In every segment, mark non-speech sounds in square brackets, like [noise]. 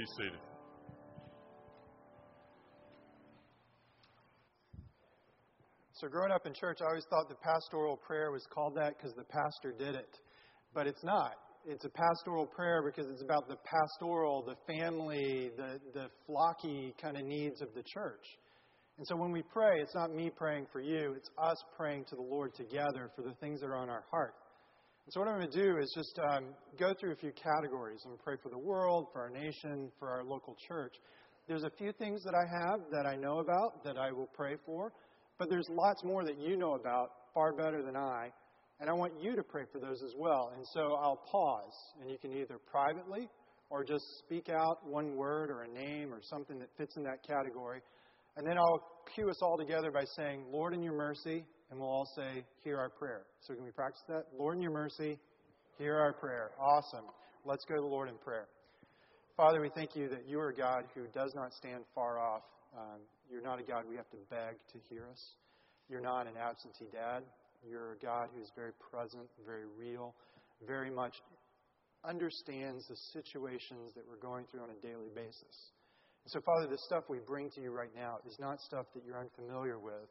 Be seated. So, growing up in church, I always thought the pastoral prayer was called that because the pastor did it. But it's not. It's a pastoral prayer because it's about the pastoral, the family, the, the flocky kind of needs of the church. And so when we pray, it's not me praying for you, it's us praying to the Lord together for the things that are on our heart. And so what I'm going to do is just um, go through a few categories. To pray for the world, for our nation, for our local church. There's a few things that I have that I know about that I will pray for. But there's lots more that you know about far better than I, and I want you to pray for those as well. And so I'll pause, and you can either privately or just speak out one word or a name or something that fits in that category. And then I'll cue us all together by saying, Lord, in your mercy, and we'll all say, Hear our prayer. So can we practice that? Lord, in your mercy, hear our prayer. Awesome. Let's go to the Lord in prayer. Father, we thank you that you are a God who does not stand far off. Um, you're not a God we have to beg to hear us. You're not an absentee dad. You're a God who's very present, very real, very much understands the situations that we're going through on a daily basis. And so, Father, the stuff we bring to you right now is not stuff that you're unfamiliar with,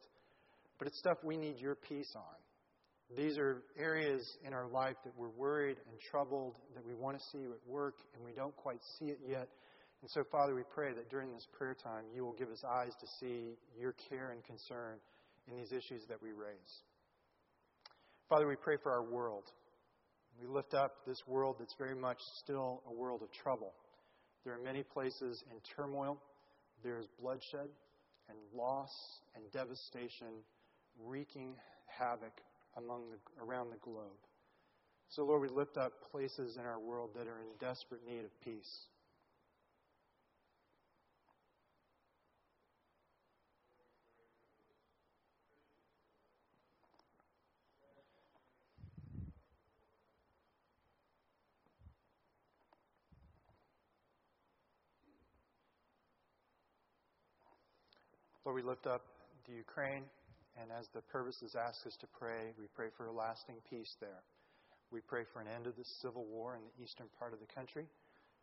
but it's stuff we need your peace on. These are areas in our life that we're worried and troubled, that we want to see you at work, and we don't quite see it yet. And so, Father, we pray that during this prayer time, you will give us eyes to see your care and concern in these issues that we raise. Father, we pray for our world. We lift up this world that's very much still a world of trouble. There are many places in turmoil. There is bloodshed and loss and devastation wreaking havoc among the, around the globe. So, Lord, we lift up places in our world that are in desperate need of peace. Lord, we lift up the Ukraine, and as the purposes ask us to pray, we pray for a lasting peace there. We pray for an end of the civil war in the eastern part of the country,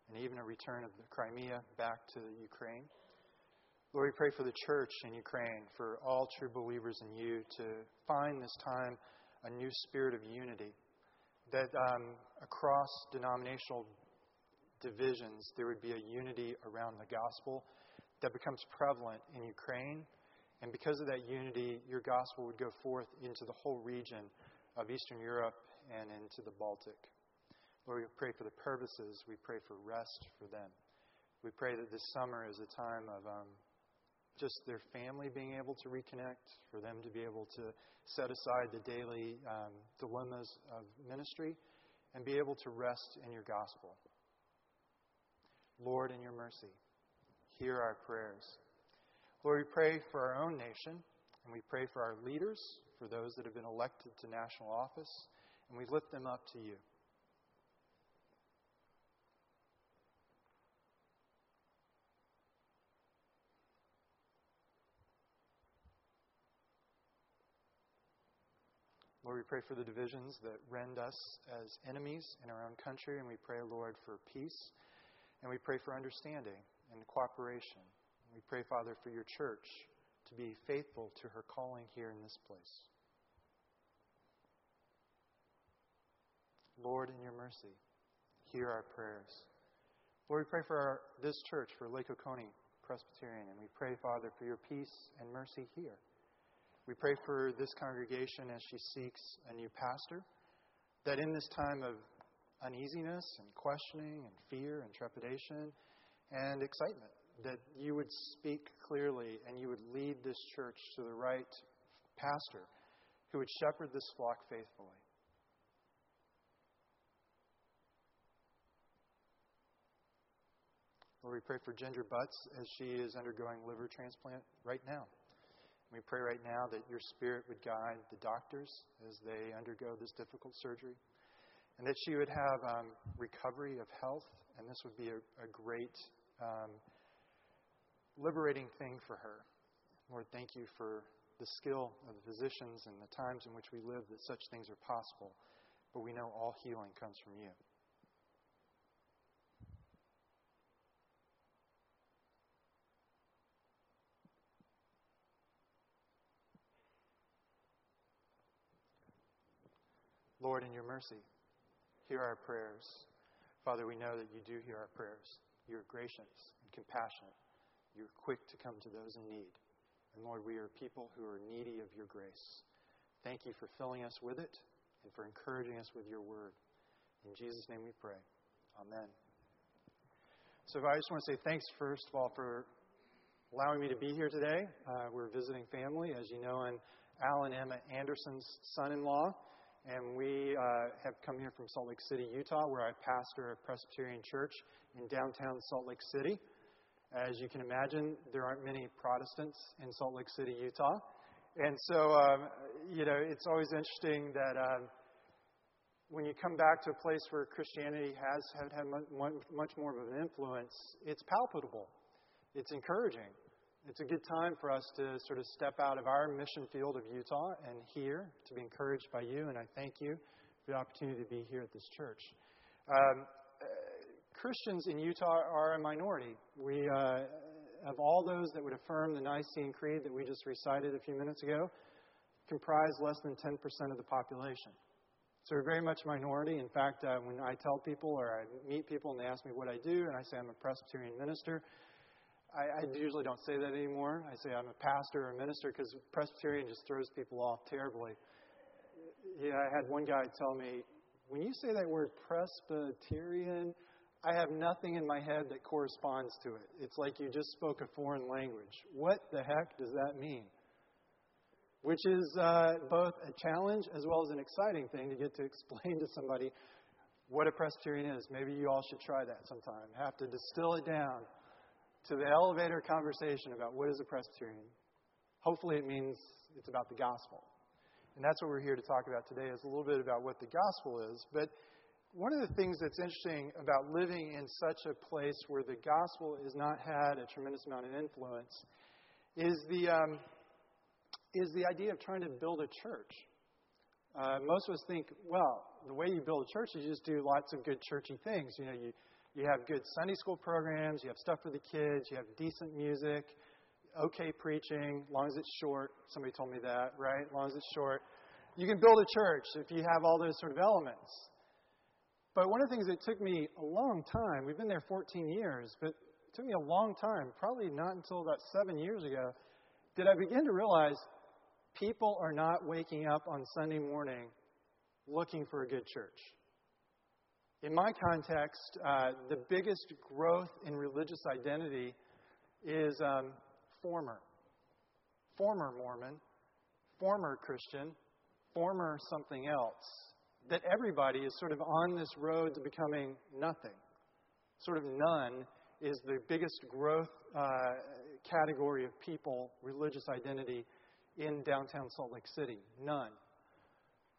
and even a return of the Crimea back to Ukraine. Lord, we pray for the church in Ukraine, for all true believers in you, to find this time a new spirit of unity. That um, across denominational divisions, there would be a unity around the gospel that becomes prevalent in Ukraine. And because of that unity, your gospel would go forth into the whole region of Eastern Europe and into the Baltic. Lord, we pray for the purposes. We pray for rest for them. We pray that this summer is a time of um, just their family being able to reconnect, for them to be able to set aside the daily um, dilemmas of ministry and be able to rest in your gospel. Lord, in your mercy hear our prayers. Lord, we pray for our own nation, and we pray for our leaders, for those that have been elected to national office, and we lift them up to you. Lord, we pray for the divisions that rend us as enemies in our own country, and we pray, Lord, for peace, and we pray for understanding and cooperation. We pray, Father, for your church to be faithful to her calling here in this place. Lord, in your mercy, hear our prayers. Lord, we pray for our, this church, for Lake Oconee Presbyterian, and we pray, Father, for your peace and mercy here. We pray for this congregation as she seeks a new pastor, that in this time of uneasiness and questioning and fear and trepidation, and excitement that you would speak clearly and you would lead this church to the right pastor who would shepherd this flock faithfully. Lord, we pray for Ginger Butts as she is undergoing liver transplant right now. We pray right now that your Spirit would guide the doctors as they undergo this difficult surgery, and that she would have um, recovery of health, and this would be a, a great um, liberating thing for her. Lord, thank you for the skill of the physicians and the times in which we live that such things are possible, but we know all healing comes from you. Lord, in your mercy, hear our prayers. Father, we know that you do hear our prayers. You are gracious and compassionate. You're quick to come to those in need. And Lord, we are people who are needy of your grace. Thank you for filling us with it and for encouraging us with your word. In Jesus' name we pray. Amen. So I just want to say thanks, first of all, for allowing me to be here today. Uh, we're visiting family, as you know, and Alan and Emma Anderson's son in law and we uh, have come here from Salt Lake City, Utah, where I pastor a Presbyterian church in downtown Salt Lake City. As you can imagine, there aren't many Protestants in Salt Lake City, Utah. And so, um, you know, it's always interesting that um, when you come back to a place where Christianity has had much more of an influence, it's palpable, it's encouraging it's a good time for us to sort of step out of our mission field of Utah and here to be encouraged by you. And I thank you for the opportunity to be here at this church. Um, Christians in Utah are a minority. We, uh, of all those that would affirm the Nicene Creed that we just recited a few minutes ago, comprise less than 10% of the population. So we're very much a minority. In fact, uh, when I tell people or I meet people and they ask me what I do, and I say I'm a Presbyterian minister, I, I usually don't say that anymore. I say I'm a pastor or a minister because Presbyterian just throws people off terribly. Yeah, I had one guy tell me, when you say that word Presbyterian, I have nothing in my head that corresponds to it. It's like you just spoke a foreign language. What the heck does that mean? Which is uh, both a challenge as well as an exciting thing to get to [laughs] explain to somebody what a Presbyterian is. Maybe you all should try that sometime. Have to distill it down to the elevator conversation about what is a Presbyterian. Hopefully, it means it's about the gospel. And that's what we're here to talk about today is a little bit about what the gospel is. But one of the things that's interesting about living in such a place where the gospel has not had a tremendous amount of influence is the, um, is the idea of trying to build a church. Uh, most of us think, well, the way you build a church is you just do lots of good churchy things. You know, you you have good Sunday school programs. You have stuff for the kids. You have decent music, okay preaching, long as it's short. Somebody told me that, right? Long as it's short. You can build a church if you have all those sort of elements. But one of the things that took me a long time, we've been there 14 years, but it took me a long time, probably not until about seven years ago, did I begin to realize people are not waking up on Sunday morning looking for a good church. In my context, uh, the biggest growth in religious identity is um, former. Former Mormon, former Christian, former something else. That everybody is sort of on this road to becoming nothing. Sort of none is the biggest growth uh, category of people, religious identity, in downtown Salt Lake City. None.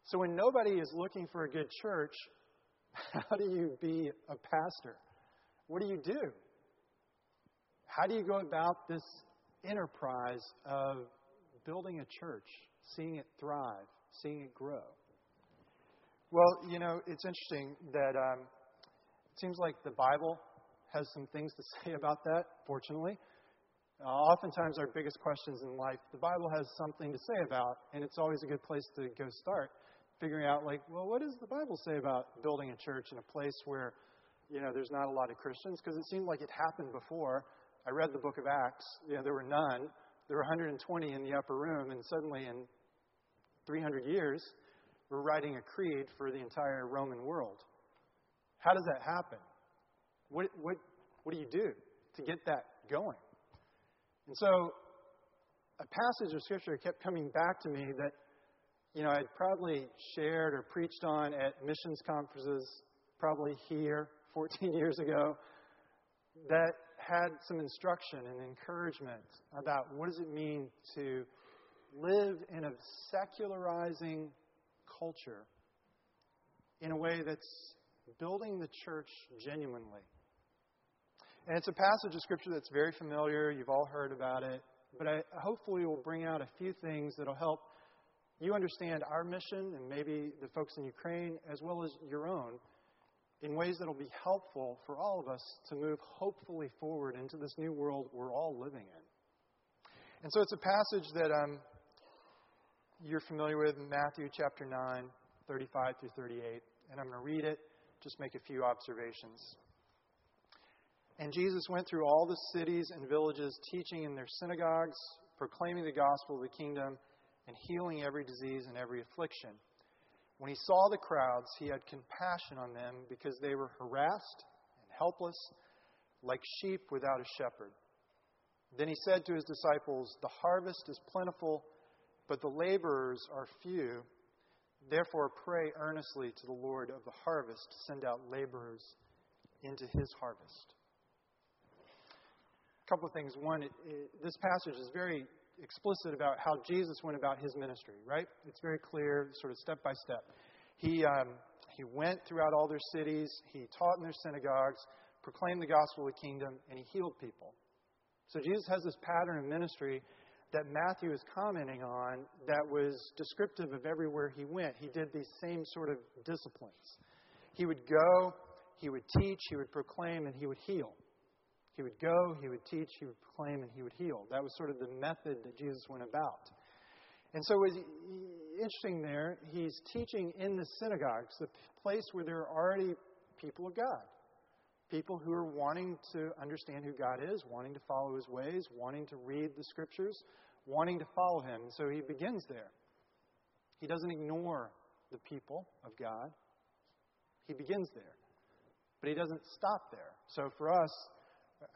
So when nobody is looking for a good church, [laughs] how do you be a pastor? What do you do? How do you go about this enterprise of building a church, seeing it thrive, seeing it grow? Well, you know, it's interesting that um, it seems like the Bible has some things to [laughs] say about that, fortunately. Uh, oftentimes, our biggest questions in life, the Bible has something to say about, and it's always a good place to go start figuring out, like, well, what does the Bible say about building a church in a place where, you know, there's not a lot of Christians? Because it seemed like it happened before. I read the book of Acts. You know, there were none. There were 120 in the upper room, and suddenly in 300 years, we're writing a creed for the entire Roman world. How does that happen? What, what, what do you do to get that going? And so, a passage of Scripture kept coming back to me that you know, I'd probably shared or preached on at missions conferences, probably here 14 [laughs] years ago, that had some instruction and encouragement about what does it mean to live in a secularizing culture in a way that's building the church genuinely. And it's a passage of Scripture that's very familiar. You've all heard about it. But I hopefully will bring out a few things that'll help you understand our mission and maybe the folks in Ukraine as well as your own in ways that will be helpful for all of us to move hopefully forward into this new world we're all living in. And so it's a passage that um, you're familiar with Matthew chapter 9. 35 through 38. And I'm going to read it, just make a few observations. And Jesus went through all the cities and villages, teaching in their synagogues, proclaiming the gospel of the kingdom, and healing every disease and every affliction. When he saw the crowds, he had compassion on them because they were harassed and helpless, like sheep without a shepherd. Then he said to his disciples, The harvest is plentiful, but the laborers are few. Therefore, pray earnestly to the Lord of the harvest to send out laborers into his harvest. A couple of things. One, it, it, this passage is very explicit about how Jesus went about his ministry, right? It's very clear, sort of step by step. He, um, he went throughout all their cities, he taught in their synagogues, proclaimed the gospel of the kingdom, and he healed people. So Jesus has this pattern of ministry that Matthew is commenting on that was descriptive of everywhere he went. He did these same sort of disciplines. He would go, he would teach, he would proclaim, and he would heal. He would go, he would teach, he would proclaim, and he would heal. That was sort of the method that Jesus went about. And so it was interesting there, he's teaching in the synagogues, the place where there are already people of God. People who are wanting to understand who God is, wanting to follow his ways, wanting to read the scriptures, wanting to follow him. So he begins there. He doesn't ignore the people of God. He begins there. But he doesn't stop there. So for us,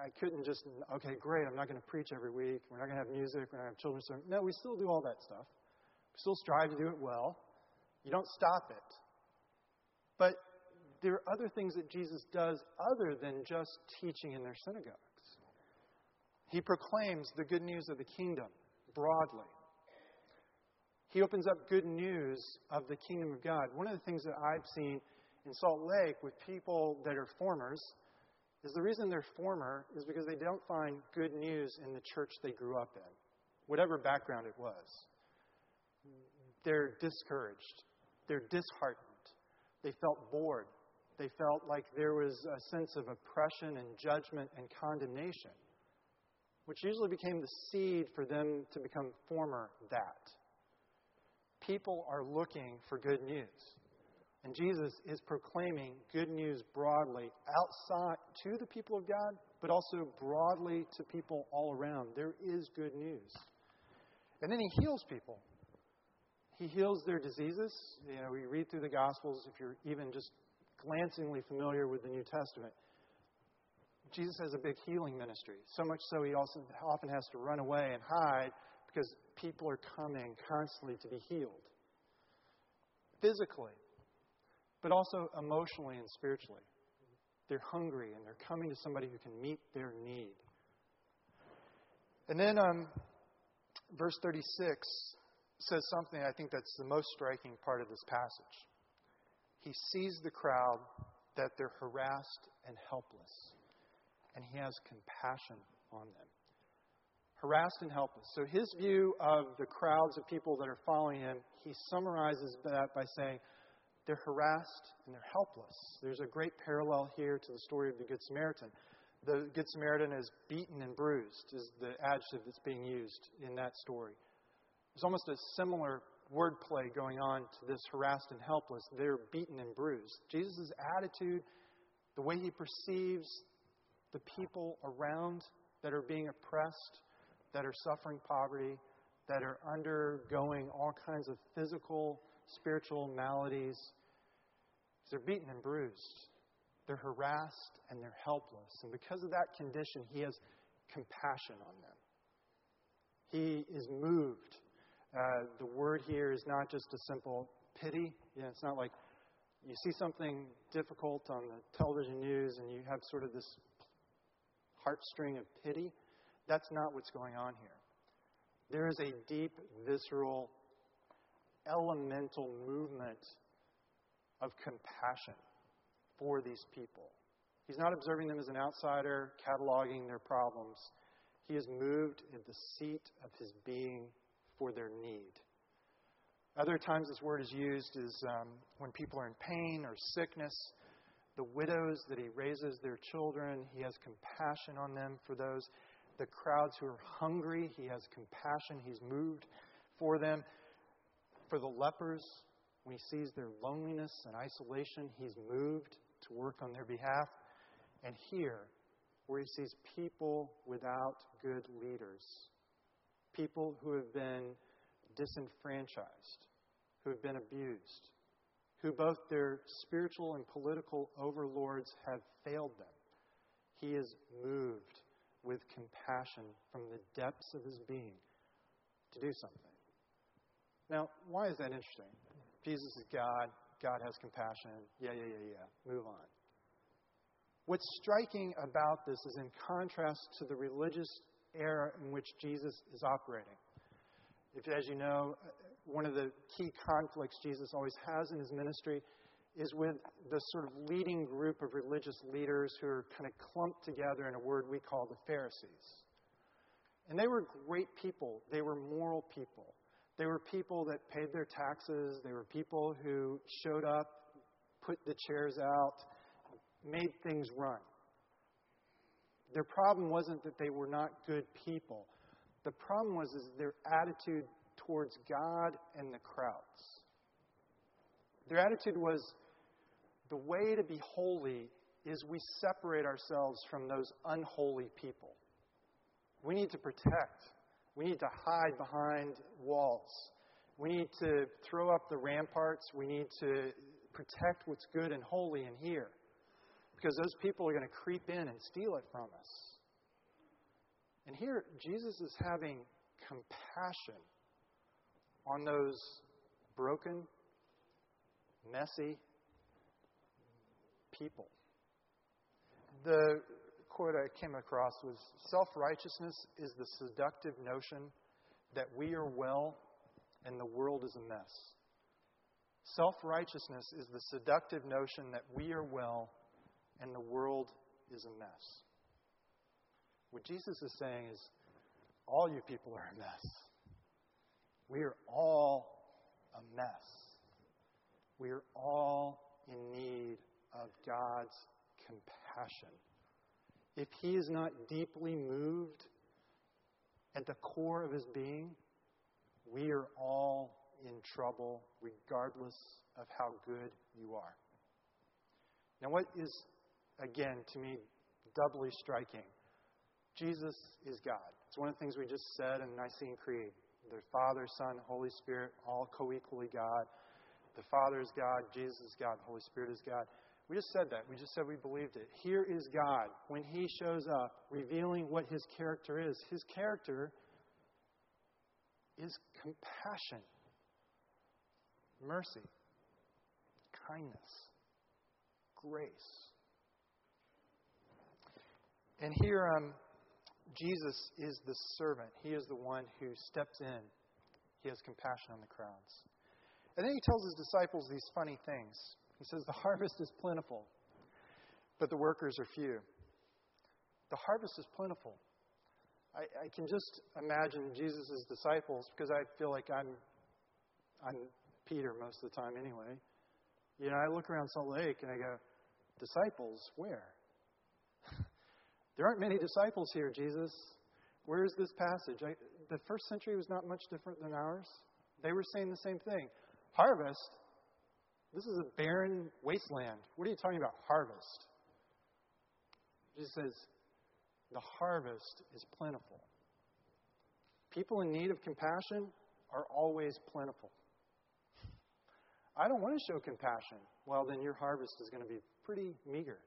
I couldn't just, okay, great, I'm not going to preach every week. We're not going to have music. We're not going to have children's service. No, we still do all that stuff. We still strive to do it well. You don't stop it. But there are other things that Jesus does other than just teaching in their synagogues. He proclaims the good news of the kingdom broadly. He opens up good news of the kingdom of God. One of the things that I've seen in Salt Lake with people that are formers is the reason they're former is because they don't find good news in the church they grew up in, whatever background it was. They're discouraged. They're disheartened. They felt bored. They felt like there was a sense of oppression and judgment and condemnation, which usually became the seed for them to become former that. People are looking for good news. And Jesus is proclaiming good news broadly outside to the people of God, but also broadly to people all around. There is good news. And then he heals people. He heals their diseases. You know, we read through the Gospels, if you're even just glancingly familiar with the New Testament. Jesus has a big healing ministry, so much so he also often has to run away and hide because people are coming constantly to be healed. Physically, but also emotionally and spiritually. They're hungry and they're coming to somebody who can meet their need. And then um, verse 36 says something I think that's the most striking part of this passage. He sees the crowd that they're harassed and helpless, and he has compassion on them. Harassed and helpless. So, his view of the crowds of people that are following him, he summarizes that by saying, they're harassed and they're helpless. There's a great parallel here to the story of the Good Samaritan. The Good Samaritan is beaten and bruised, is the adjective that's being used in that story. There's almost a similar wordplay going on to this harassed and helpless. They're beaten and bruised. Jesus' attitude, the way he perceives the people around that are being oppressed, that are suffering poverty, that are undergoing all kinds of physical spiritual maladies. They're beaten and bruised. They're harassed and they're helpless. And because of that condition, he has compassion on them. He is moved. Uh, the word here is not just a simple pity. You know, it's not like you see something difficult on the television news and you have sort of this heartstring of pity. That's not what's going on here. There is a deep, visceral elemental movement of compassion for these people. He's not observing them as an outsider, cataloging their problems. He is moved in the seat of his being for their need. Other times this word is used is um, when people are in pain or sickness. The widows that he raises their children, he has compassion on them for those. The crowds who are hungry, he has compassion. He's moved for them for the lepers when he sees their loneliness and isolation, he's moved to work on their behalf. And here, where he sees people without good leaders, people who have been disenfranchised, who have been abused, who both their spiritual and political overlords have failed them. He is moved with compassion from the depths of his being to do something. Now, why is that interesting? Jesus is God. God has compassion. Yeah, yeah, yeah, yeah. Move on. What's striking about this is in contrast to the religious era in which Jesus is operating. If, as you know, uh, one of the key conflicts Jesus always has in his ministry is with the sort of leading group of religious leaders who are kind of clumped together in a word we call the Pharisees. And they were great people, they were moral people. They were people that paid their taxes, they were people who showed up, put the chairs out, made things run. Their problem wasn't that they were not good people. The problem was is their attitude towards God and the crowds. Their attitude was the way to be holy is we separate ourselves from those unholy people. We need to protect. We need to hide behind walls. We need to throw up the ramparts. We need to protect what's good and holy in here. Because those people are going to creep in and steal it from us. And here, Jesus is having compassion on those broken, messy people. The quote I came across was Self righteousness is the seductive notion that we are well and the world is a mess. Self righteousness is the seductive notion that we are well and the world is a mess. What Jesus is saying is, all you people are a mess. We are all a mess. We are all in need of God's compassion. If He is not deeply moved at the core of His being, we are all in trouble regardless of how good you are. Now, what is, again, to me, doubly striking? Jesus is God. It's one of the things we just said in Nicene Creed. The Father, Son, Holy Spirit, all co equally God. The Father is God, Jesus is God, the Holy Spirit is God. We just said that. We just said we believed it. Here is God when He shows up, revealing what His character is. His character is compassion, mercy, kindness, grace. And here, um, Jesus is the servant. He is the one who steps in. He has compassion on the crowds. And then he tells his disciples these funny things. He says, The [laughs] harvest is plentiful, but the workers are few. The harvest is plentiful. I, I can just imagine Jesus' disciples, because I feel like I'm, I'm Peter most of the time anyway. You know, I look around Salt Lake and I go, Disciples, where? There aren't many disciples here, Jesus. Where is this passage? I, the first century was not much different than ours. They were saying the same thing. Harvest? This is a barren wasteland. What are you talking about, harvest? Jesus says, the harvest is plentiful. People in need of compassion are always plentiful. I don't want to show compassion. Well, then your harvest is going to be pretty meager.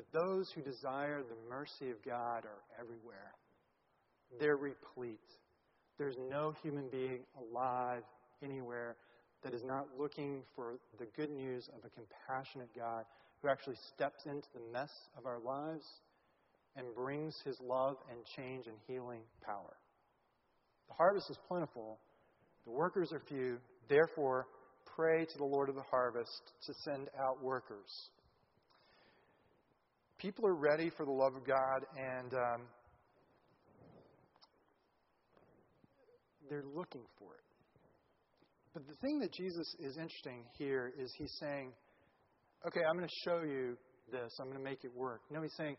But those who desire the mercy of God are everywhere. They're replete. There's no human being alive anywhere that is not looking for the good news of a compassionate God who actually steps into the mess of our lives and brings his love and change and healing power. The harvest is plentiful, the workers are few. Therefore, pray to the Lord of the harvest to send out workers. People are ready for the love of God, and um, they're looking for it. But the thing that Jesus is interesting here is he's saying, okay, I'm going to show you this. I'm going to make it work. No, he's saying,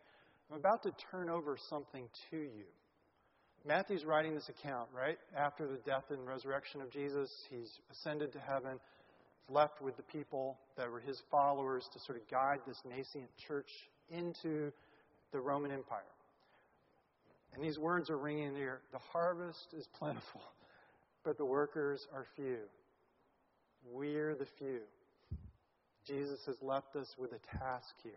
I'm about to turn over something to you. Matthew's writing this account, right? After the death and resurrection of Jesus, he's ascended to heaven, left with the people that were his followers to sort of guide this nascent church into the Roman Empire. And these words are ringing in the ear The harvest is plentiful, but the workers are few. We're the few. Jesus has left us with a task here.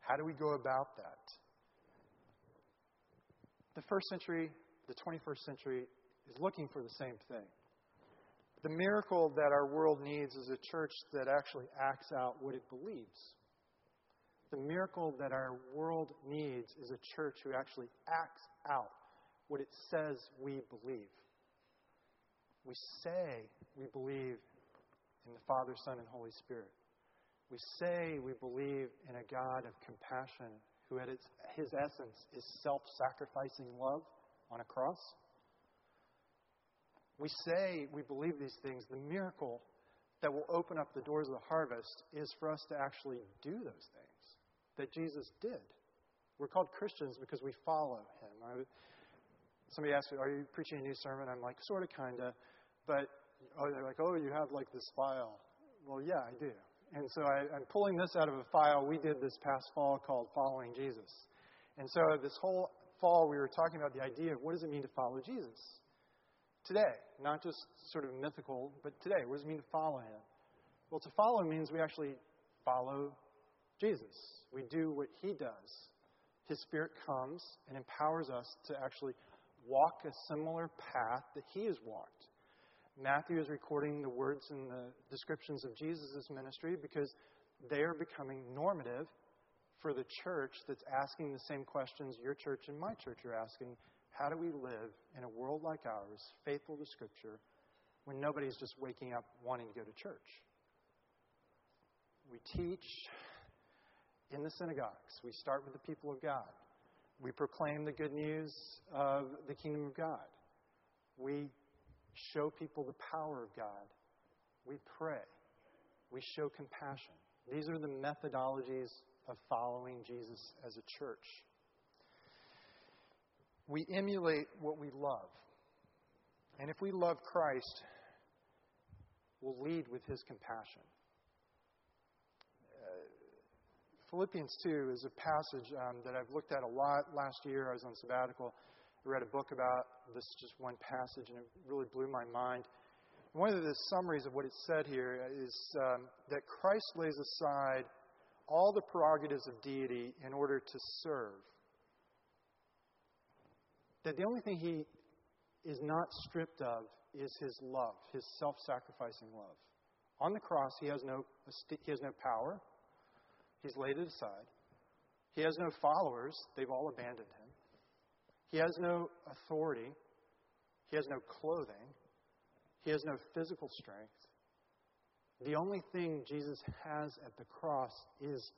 How do we go about that? The first century, the 21st century, is looking for the same thing. The miracle that our world needs is a church that actually acts out what it believes. The miracle that our world needs is a church who actually acts out what it says we believe. We say we believe in the Father, Son, and Holy Spirit. We say we believe in a God of compassion who, at its, his essence, is self sacrificing love on a cross. We say we believe these things. The miracle that will open up the doors of the harvest is for us to actually do those things that Jesus did. We're called Christians because we follow him. I, somebody asked me, Are you preaching a new sermon? I'm like, Sort of, kind of. But oh, they're like, Oh, you have like this file. Well, yeah, I do. And so I, I'm pulling this out of a file we did this past fall called Following Jesus. And so this whole fall we were talking about the idea of what does it mean to follow Jesus? Today, not just sort of mythical, but today, what does it mean to follow him? Well, to follow means we actually follow Jesus. We do what he does. His Spirit comes and empowers us to actually walk a similar path that he has walked. Matthew is recording the words and the descriptions of Jesus' ministry because they are becoming normative for the church that's asking the same questions your church and my church are asking. How do we live in a world like ours, faithful to Scripture, when nobody's just waking up wanting to go to church? We teach in the synagogues. We start with the people of God. We proclaim the good news of the kingdom of God. We show people the power of God. We pray. We show compassion. These are the methodologies of following Jesus as a church. We emulate what we love. And if we love Christ, we'll lead with his compassion. Uh, Philippians 2 is a passage um, that I've looked at a lot last year. I was on sabbatical. I read a book about this, just one passage, and it really blew my mind. One of the summaries of what it said here is um, that Christ lays aside all the prerogatives of deity in order to serve. That the only thing he is not stripped of is his love, his self sacrificing love. On the cross, he has, no, he has no power, he's laid it aside. He has no followers, they've all abandoned him. He has no authority. He has no clothing. He has no physical strength. The only thing Jesus has at the cross is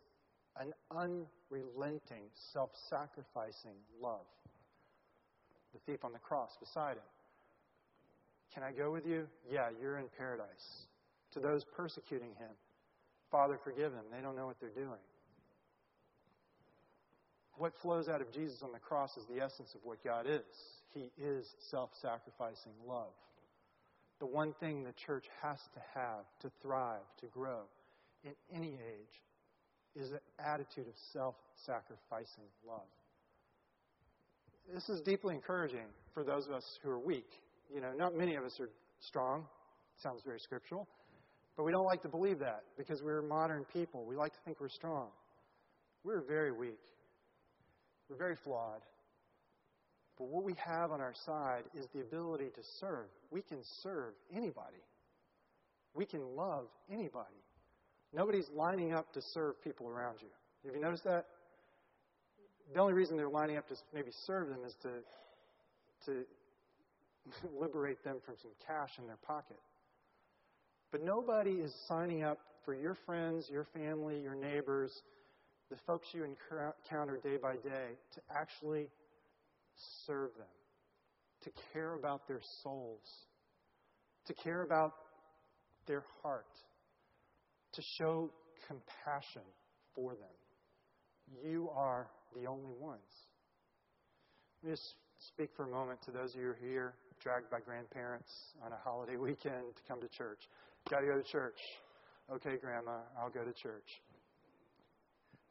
an unrelenting, self sacrificing love. The thief on the cross beside him. Can I go with you? Yeah, you're in paradise. To those persecuting him, Father, forgive them. They don't know what they're doing. What flows out of Jesus on the cross is the essence of what God is. He is self sacrificing love. The one thing the church has to have to thrive, to grow in any age, is an attitude of self sacrificing love. This is deeply encouraging for those of us who are weak. You know, not many of us are strong. Sounds very scriptural. But we don't like to believe that because we're modern people. We like to think we're strong. We're very weak. We're very flawed. But what we have on our side is the ability to serve. We can serve anybody, we can love anybody. Nobody's lining up to serve people around you. Have you noticed that? The only reason they're lining up to maybe serve them is to, to [laughs] liberate them from some cash in their pocket. But nobody is signing up for your friends, your family, your neighbors the folks you encounter day by day, to actually serve them, to care about their souls, to care about their heart, to show compassion for them. You are the only ones. Let me just speak for a moment to those of you who are here, dragged by grandparents on a holiday [laughs] weekend to come to church. Got to go to church. Okay, Grandma, I'll go to church.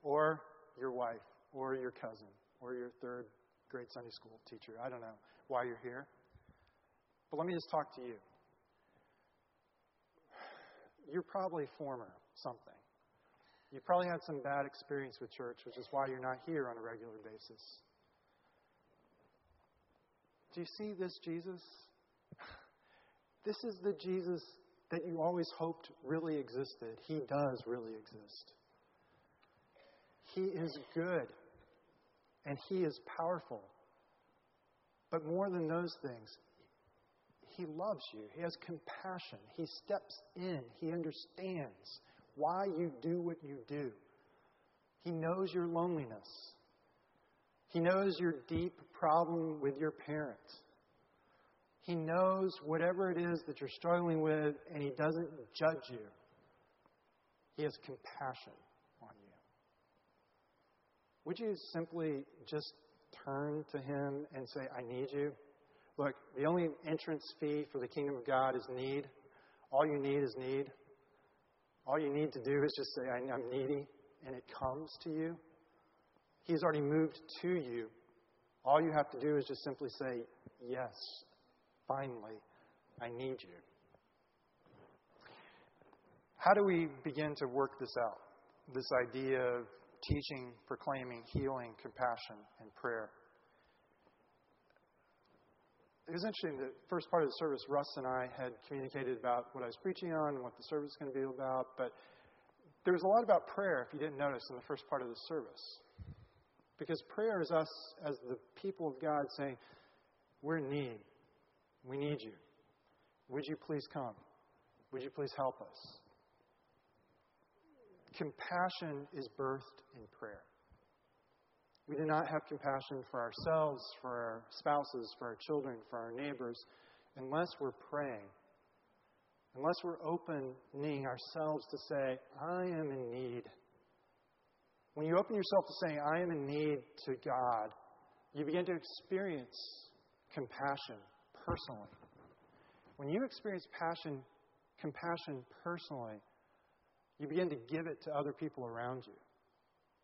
Or your wife, or your cousin, or your third grade Sunday school teacher. I don't know why you're here. But let me just talk to you. You're probably former something. You probably had some bad experience with church, which is why you're not here on a regular basis. Do you see this Jesus? [laughs] This is the Jesus that you always hoped really existed. He does really exist. He is good and He is powerful. But more than those things, He loves you. He has compassion. He steps in. He understands why you do what you do. He knows your loneliness. He knows your deep problem with your parents. He knows whatever it is that you're struggling with, and He doesn't judge you. He has compassion on you. Would you simply just turn to Him and say, I need you? Look, the only entrance fee for the kingdom of God is need. All you need is need. All you need to do is just say, I'm needy, and it comes to you. He's already moved to you. All you have to do is just simply say, Yes, finally, I need you. How do we begin to work this out? This idea of teaching, proclaiming, healing, compassion, and prayer. It was interesting, the first part of the service, Russ and I had communicated about what I was preaching on and what the service is going to be about, but there was a lot about prayer, if you didn't notice, in the first part of the service. Because prayer is us as the people of God saying, We're in need. We need you. Would you please come? Would you please help us? Compassion is birthed in prayer. We do not have compassion for ourselves, for our spouses, for our children, for our neighbors, unless we're praying, unless we're opening ourselves to say, I am in need. When you open yourself to saying, I am in need to God, you begin to experience compassion personally. When you experience passion, compassion personally, you begin to give it to other people around you.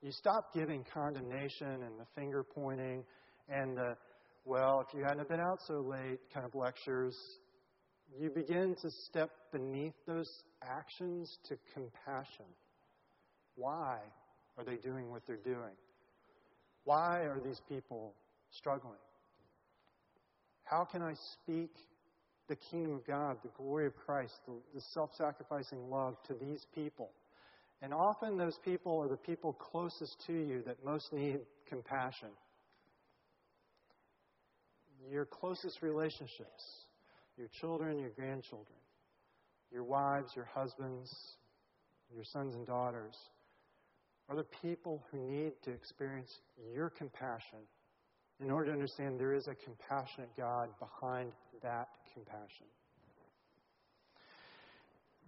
You stop giving condemnation and the finger pointing and the, well, if you hadn't been out so late kind of lectures. You begin to step beneath those actions to compassion. Why are they doing what they're doing? Why are these people struggling? How can I speak the kingdom of God, the glory of Christ, the, the self sacrificing love to these people? And often those people are the people closest to you that most need compassion. Your closest relationships, your children, your grandchildren, your wives, your husbands, your sons and daughters, are the people who need to experience your compassion in order to understand there is a compassionate God behind that compassion.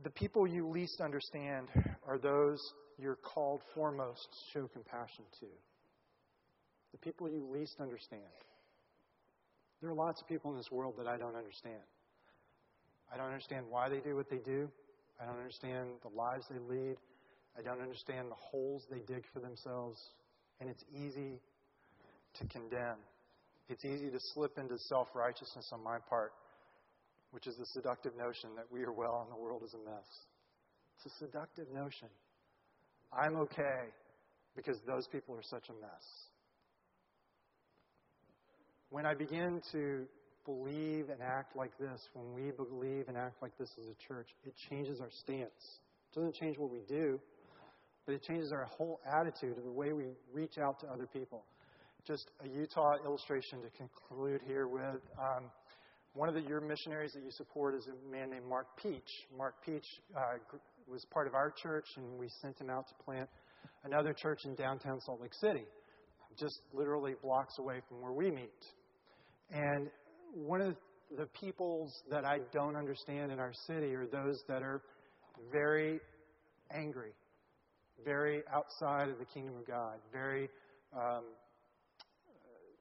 The people you least understand are those you're called foremost to show compassion to. The people you least understand. There are lots of people in this world that I don't understand. I don't understand why they do what they do. I don't understand the lives they lead. I don't understand the holes they dig for themselves. And it's easy to condemn. It's easy to slip into self righteousness on my part, which is the seductive notion that we are well and the world is a mess. It's a seductive notion. I'm okay because those people are such a mess. When I begin to believe and act like this, when we believe and act like this as a church, it changes our stance. It doesn't change what we do, but it changes our whole attitude of the way we reach out to other people just a Utah illustration to conclude here with. Um, one of the, your missionaries that you support is a man named Mark Peach. Mark Peach uh, was part of our church, and we sent him out to plant another church in downtown Salt Lake City, just literally blocks away from where we meet. And one of the peoples that I don't understand in our city are those that are very angry, very outside of the kingdom of God, very um,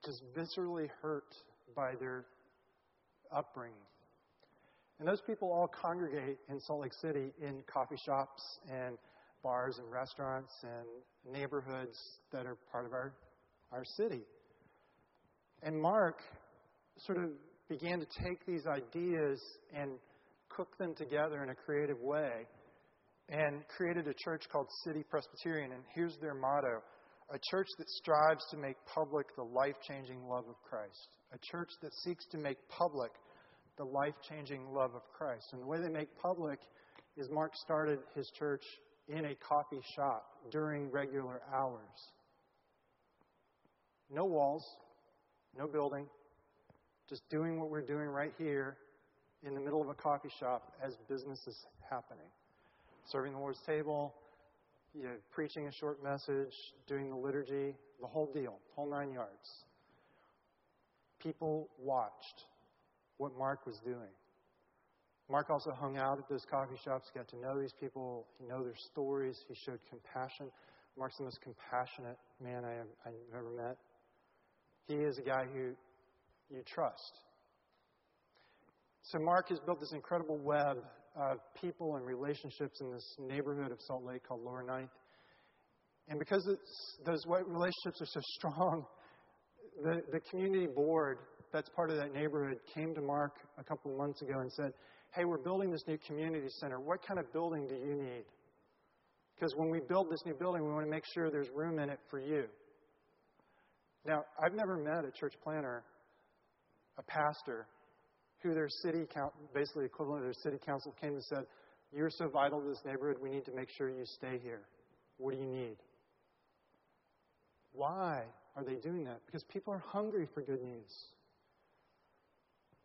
just viscerally hurt by their upbringing. And those people all congregate in Salt Lake City in coffee shops and bars and restaurants and neighborhoods that are part of our, our city. And Mark sort of began to take these ideas and cook them together in a creative way and created a church called City Presbyterian. And here's their motto a church that strives to make public the life changing love of Christ, a church that seeks to make public the life changing love of Christ. And the way they make public is Mark started his church in a coffee shop during regular hours. No walls, no building, just doing what we're doing right here in the middle of a coffee shop as business is happening. Serving the Lord's table, you know, preaching a short message, doing the liturgy, the whole deal, whole nine yards. People watched what Mark was doing. Mark also hung out at those coffee shops, got to know these people, he know their stories, he showed compassion. Mark's the most compassionate man I have, I've ever met. He is a guy who you trust. So Mark has built this incredible web of people and relationships in this neighborhood of Salt Lake called Lower Ninth. And because those white relationships are so strong, the, the community board that's part of that neighborhood came to Mark a couple of months ago and said, Hey, we're building this new community center. What kind of building do you need? Because when we build this new building, we want to make sure there's room in it for you. Now, I've never met a church planter, a pastor, who their city, council, basically equivalent of their city council, came and said, You're so vital to this neighborhood, we need to make sure you stay here. What do you need? Why are they doing that? Because people are hungry for good news.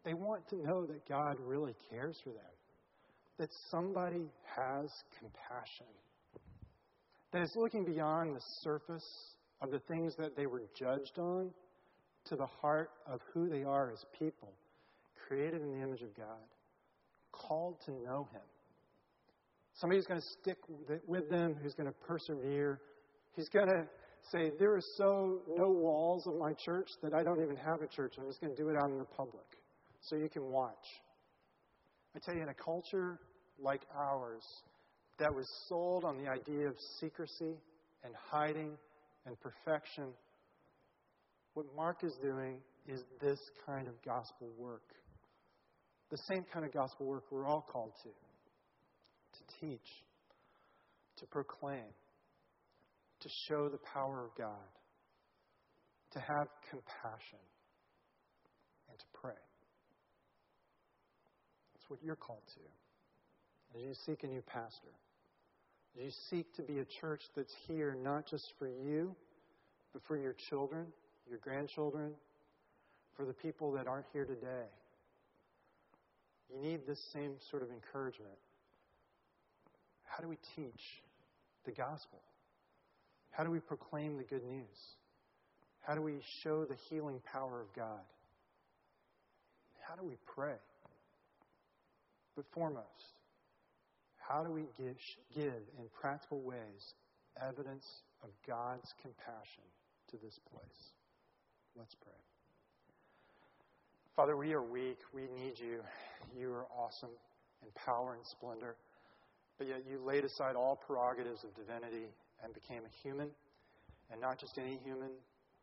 They want to know that God really cares for them, that somebody has compassion, that is looking beyond the surface of the things that they were judged on to the heart of who they are as people, created in the image of God, called to know Him. Somebody who's going to stick with them, who's going to persevere. He's going to say, There are so no walls of my church that I don't even have a church. I'm just going to do it out in the public so you can watch. I tell you, in a culture like ours that was sold on the idea of secrecy and hiding and perfection, what Mark is doing is this kind of gospel work. The same kind of gospel work we're all called to to teach, to proclaim, to show the power of God, to have compassion, and to pray That's what you're called to. As you seek a new pastor, as you seek to be a church that's here not just for you, but for your children, your grandchildren, for the people that aren't here today. You need this same sort of encouragement. How do we teach the gospel? How do we proclaim the good news? How do we show the healing power of God? How do we pray? But foremost, how do we give, in practical ways evidence of God's compassion to this place? Let's pray. Father, we are weak. We need you. You are awesome in power and splendor. But yet you laid aside all prerogatives of divinity and became a human, and not just any human,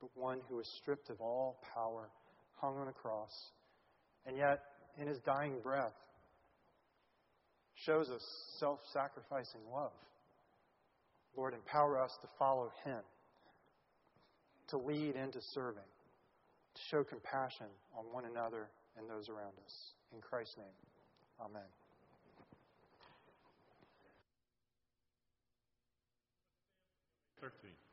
but one who was stripped of all power, hung on a cross. And yet, in his dying breath, shows us self sacrificing love. Lord, empower us to follow Him, to lead into serving, to show compassion on one another and those around us. In Christ's name, Amen. Thirteen.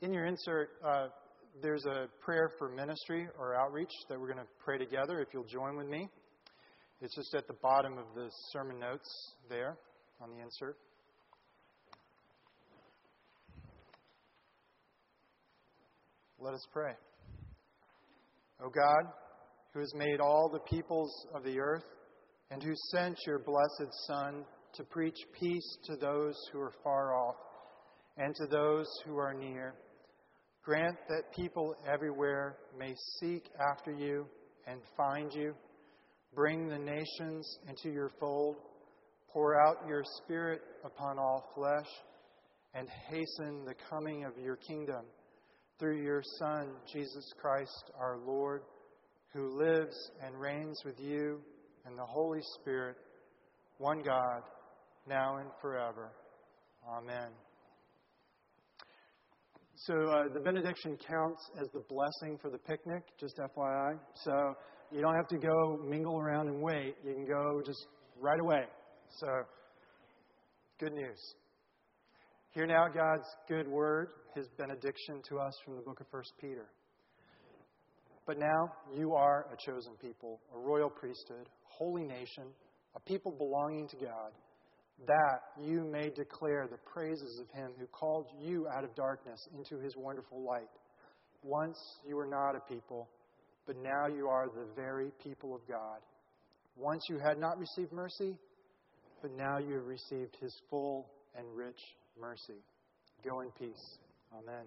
In your insert, uh, there's a prayer for ministry or outreach that we're going to pray together if you'll join with me. It's just at the bottom of the sermon notes there on the insert. Let us pray. O God, who has made all the peoples of the earth, and who sent your blessed Son to preach peace to those who are far off and to those who are near, grant that people everywhere may seek after you and find you. Bring the nations into your fold. Pour out your Spirit upon all flesh, and hasten the coming of your kingdom through your Son, Jesus Christ our Lord, who lives and reigns with you and the Holy Spirit, one God, now and forever. Amen. So uh, the benediction counts as the blessing for the picnic, just FYI. So you don't have to go mingle around and wait. You can go just right away. So good news. Hear now God's good word, his benediction to us from the book of 1 Peter. But now you are a chosen people, a royal priesthood, holy nation, a people belonging to God that you may declare the praises of him who called you out of darkness into his wonderful light. Once you were not a people, but now you are the very people of God. Once you had not received mercy, but now you have received his full and rich mercy. Go in peace. Amen.